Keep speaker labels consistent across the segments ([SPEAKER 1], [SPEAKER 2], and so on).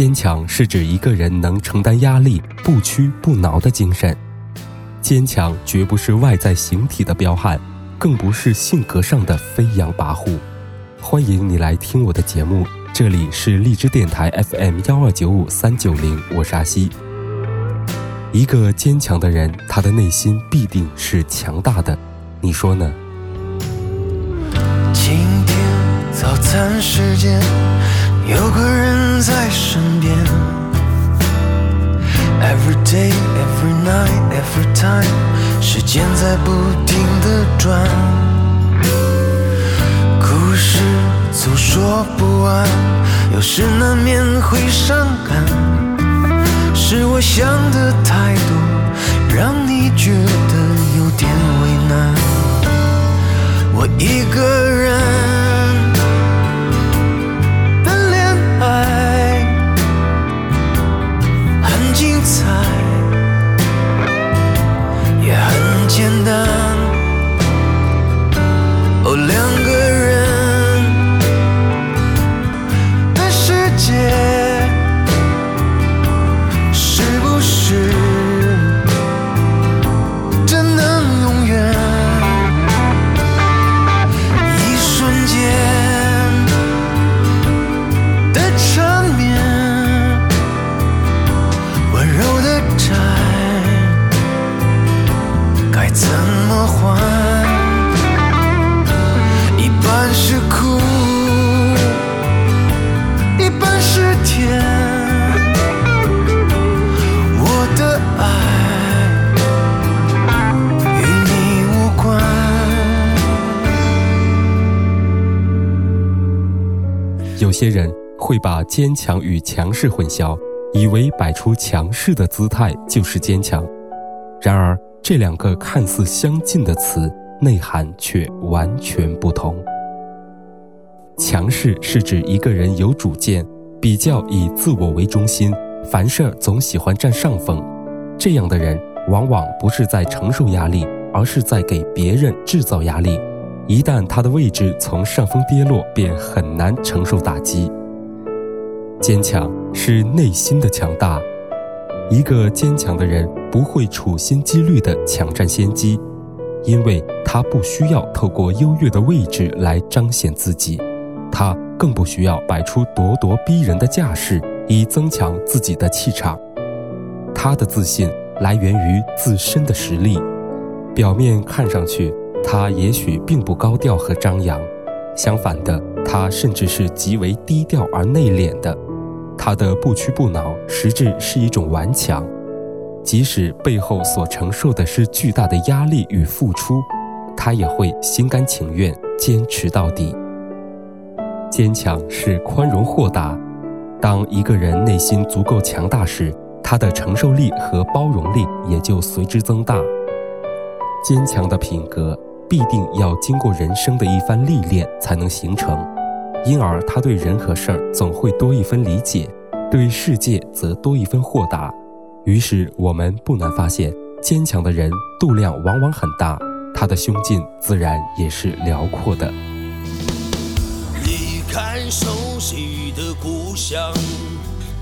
[SPEAKER 1] 坚强是指一个人能承担压力、不屈不挠的精神。坚强绝不是外在形体的彪悍，更不是性格上的飞扬跋扈。欢迎你来听我的节目，这里是荔枝电台 FM 幺二九五三九零，我是阿西。一个坚强的人，他的内心必定是强大的，你说呢？
[SPEAKER 2] 今天早餐时间，有个人在身边。Every day, every night, every time，时间在不停的转，故事总说不完，有时难免会伤感。是我想的太多，让你觉得有点
[SPEAKER 1] 有些人会把坚强与强势混淆，以为摆出强势的姿态就是坚强。然而，这两个看似相近的词，内涵却完全不同。强势是指一个人有主见，比较以自我为中心，凡事总喜欢占上风。这样的人往往不是在承受压力，而是在给别人制造压力。一旦他的位置从上风跌落，便很难承受打击。坚强是内心的强大，一个坚强的人不会处心积虑地抢占先机，因为他不需要透过优越的位置来彰显自己，他更不需要摆出咄咄逼人的架势以增强自己的气场。他的自信来源于自身的实力，表面看上去。他也许并不高调和张扬，相反的，他甚至是极为低调而内敛的。他的不屈不挠，实质是一种顽强。即使背后所承受的是巨大的压力与付出，他也会心甘情愿坚持到底。坚强是宽容豁达。当一个人内心足够强大时，他的承受力和包容力也就随之增大。坚强的品格。必定要经过人生的一番历练才能形成，因而他对人和事儿总会多一分理解，对世界则多一分豁达。于是我们不难发现，坚强的人度量往往很大，他的胸襟自然也是辽阔的。
[SPEAKER 3] 离开熟悉的故乡，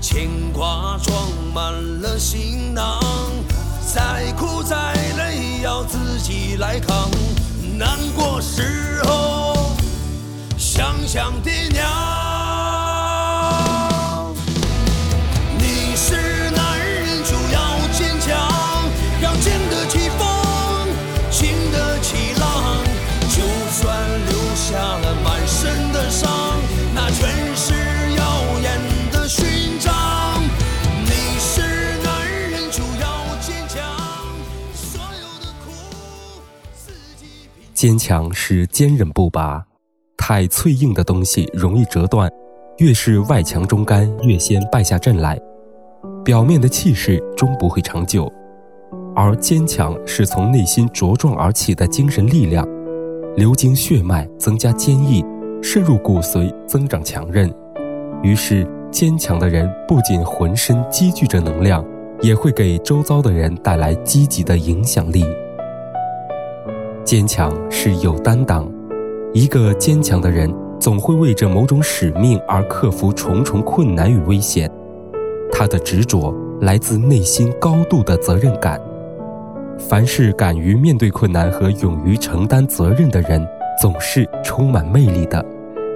[SPEAKER 3] 牵挂装满了行囊，再苦再累要自己来扛。难过时候，想想爹坚强是坚
[SPEAKER 1] 韧不拔，太脆硬的东西容易折断，越是外强中干，越先败下阵来。表面的气势终不会长久，而坚强是从内心茁壮而起的精神力量，流经血脉，增加坚毅，渗入骨髓，增长强韧。于是，坚强的人不仅浑身积聚着能量，也会给周遭的人带来积极的影响力。坚强是有担当，一个坚强的人总会为着某种使命而克服重重困难与危险。他的执着来自内心高度的责任感。凡是敢于面对困难和勇于承担责任的人，总是充满魅力的。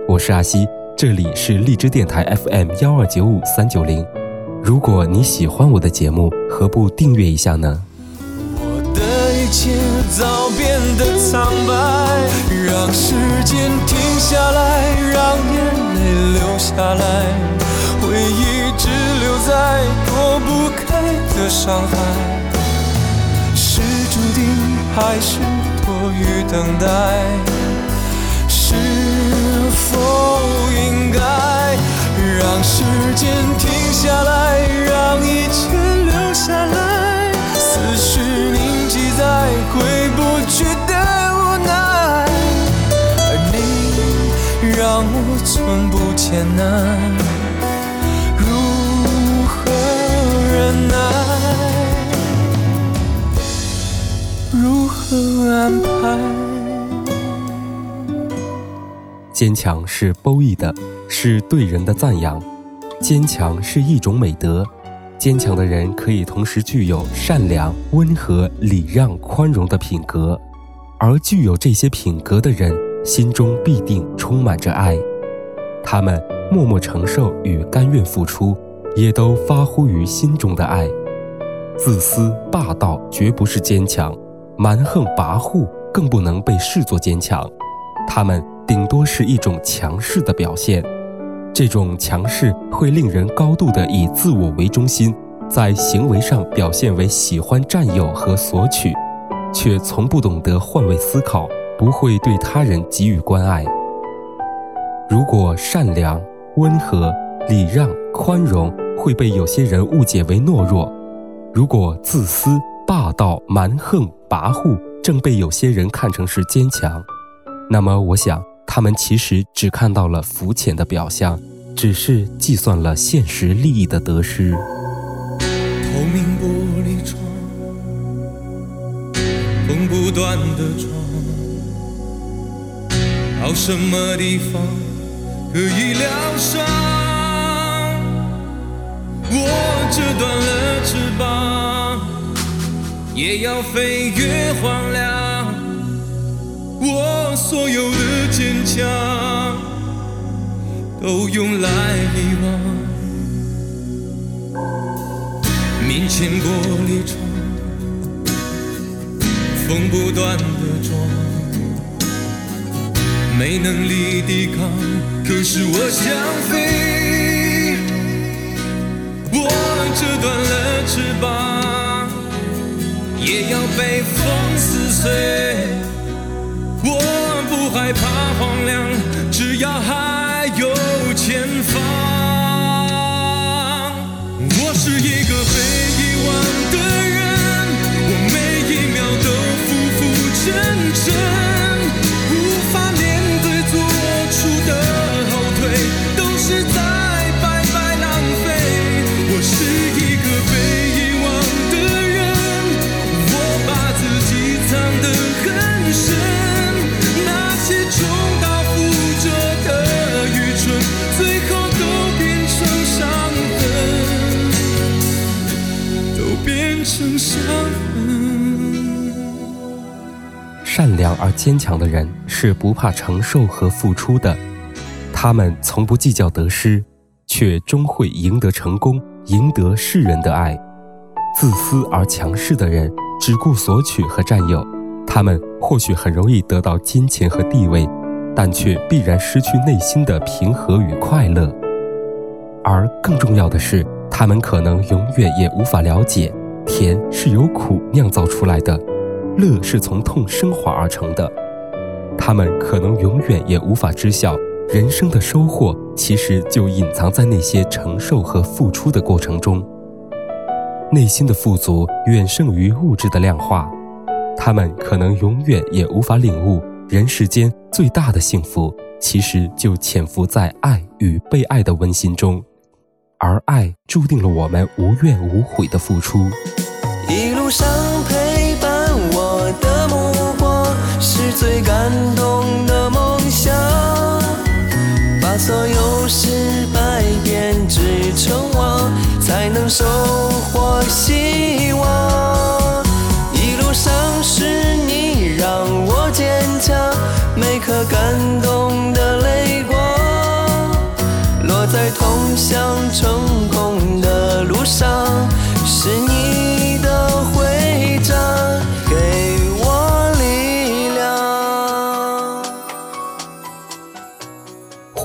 [SPEAKER 1] 我是阿西，这里是荔枝电台 FM 幺二九五三九零。如果你喜欢我的节目，何不订阅一下呢？
[SPEAKER 4] 我的一切早变的苍白，让时间停下来，让眼泪流下来，回忆只留在躲不开的伤害。是注定还是多余等待？是否应该让时间停下来，让一切艰难，如何忍耐？如何安排？
[SPEAKER 1] 坚强是褒义的，是对人的赞扬。坚强是一种美德，坚强的人可以同时具有善良、温和、礼让、宽容的品格，而具有这些品格的人，心中必定充满着爱。他们默默承受与甘愿付出，也都发乎于心中的爱。自私霸道绝不是坚强。蛮横跋扈更不能被视作坚强，他们顶多是一种强势的表现。这种强势会令人高度的以自我为中心，在行为上表现为喜欢占有和索取，却从不懂得换位思考，不会对他人给予关爱。如果善良、温和、礼让、宽容会被有些人误解为懦弱，如果自私、霸道、蛮横，跋扈正被有些人看成是坚强，那么我想他们其实只看到了肤浅的表象，只是计算了现实利益的得失。
[SPEAKER 4] 透明玻璃窗，风不断的撞，到什么地方可以疗伤？我折断了翅膀。也要飞越荒凉，我所有的坚强都用来遗忘。面前玻璃窗，风不断的撞，没能力抵抗，可是我想飞，我折断了翅膀。也要被风撕碎，我不害怕荒凉，
[SPEAKER 1] 善良而坚强的人是不怕承受和付出的，他们从不计较得失，却终会赢得成功，赢得世人的爱。自私而强势的人只顾索取和占有，他们或许很容易得到金钱和地位，但却必然失去内心的平和与快乐。而更重要的是，他们可能永远也无法了解，甜是由苦酿造出来的，乐是从痛升华而成的。他们可能永远也无法知晓，人生的收获其实就隐藏在那些承受和付出的过程中。内心的富足远胜于物质的量化，他们可能永远也无法领悟，人世间最大的幸福，其实就潜伏在爱与被爱的温馨中，而爱注定了我们无怨无悔的付出。
[SPEAKER 4] 一路上陪最感动的梦想。把所有失败编织成网，才能收获希望。一路上是你让我坚强，每颗感动的泪光，落在通向成功的路上，是你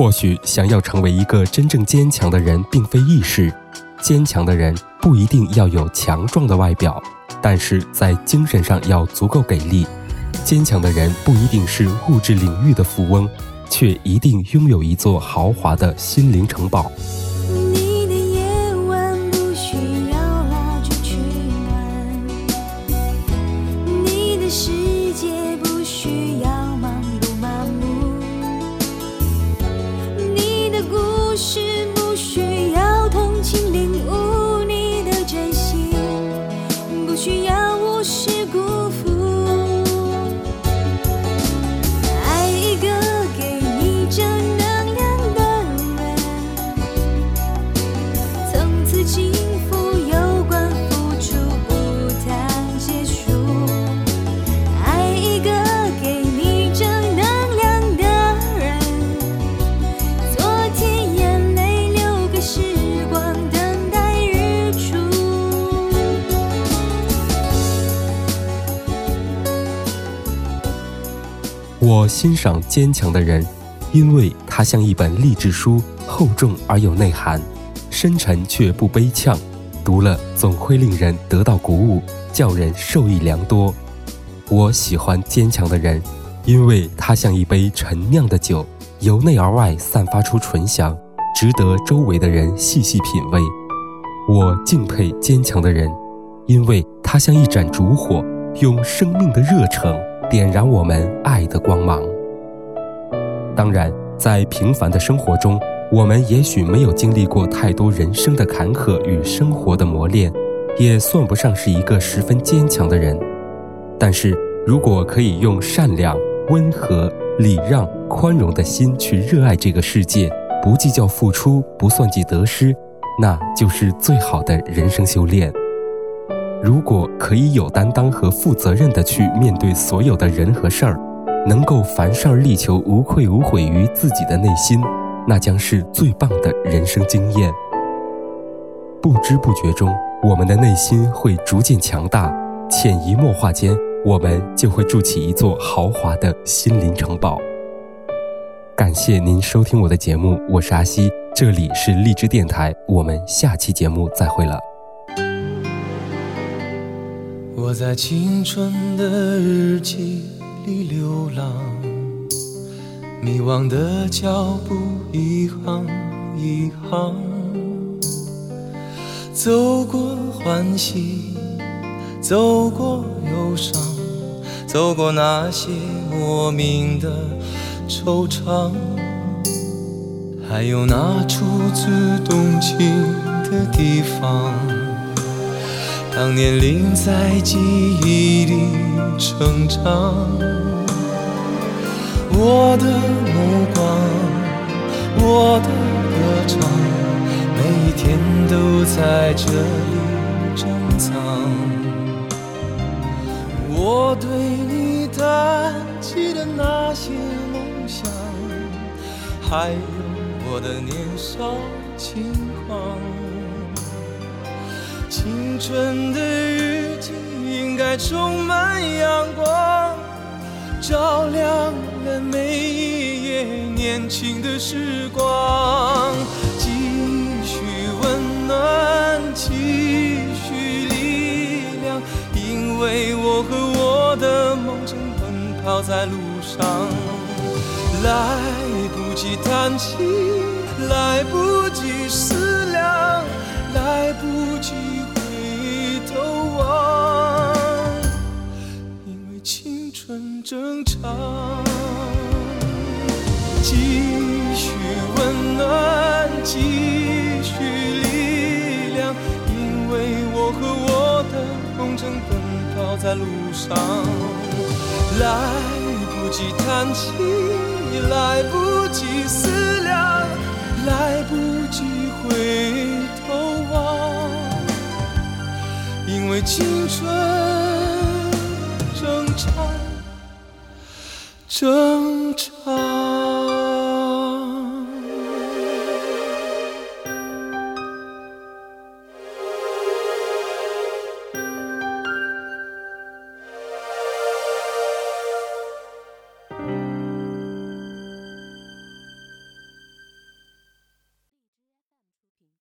[SPEAKER 1] 或许想要成为一个真正坚强的人，并非易事。坚强的人不一定要有强壮的外表，但是在精神上要足够给力。坚强的人不一定是物质领域的富翁，却一定拥有一座豪华的心灵城堡。我欣赏坚强的人，因为他像一本励志书，厚重而有内涵，深沉却不悲怆，读了总会令人得到鼓舞，叫人受益良多。我喜欢坚强的人，因为他像一杯陈酿的酒，由内而外散发出醇香，值得周围的人细细品味。我敬佩坚强的人，因为他像一盏烛火，用生命的热诚点燃我们爱的光芒。当然，在平凡的生活中，我们也许没有经历过太多人生的坎坷与生活的磨练，也算不上是一个十分坚强的人。但是如果可以用善良、温和、礼让、宽容的心去热爱这个世界，不计较付出，不算计得失，那就是最好的人生修炼。如果可以有担当和负责任的去面对所有的人和事儿，能够凡事力求无愧无悔于自己的内心，那将是最棒的人生经验。不知不觉中，我们的内心会逐渐强大，潜移默化间，我们就会筑起一座豪华的心灵城堡。感谢您收听我的节目，我是阿西，这里是荔枝电台，我们下期节目再会了。
[SPEAKER 4] 我在青春的日记里流浪，迷惘的脚步一行一行，走过欢喜，走过忧伤，走过那些莫名的惆怅，还有那初次动情的地方。当年龄在记忆里成长，我的目光，我的歌唱，每一天都在这里珍藏。我对你谈起的那些梦想，还有我的年少轻狂。青春的日记应该充满阳光，照亮了每一页年轻的时光。继续温暖，继续力量，因为我和我的梦正奔跑在路上。来不及叹气，来不及思量，来在路上。来不及叹气，来不及思量，来不及回头望，因为青春正常，正常。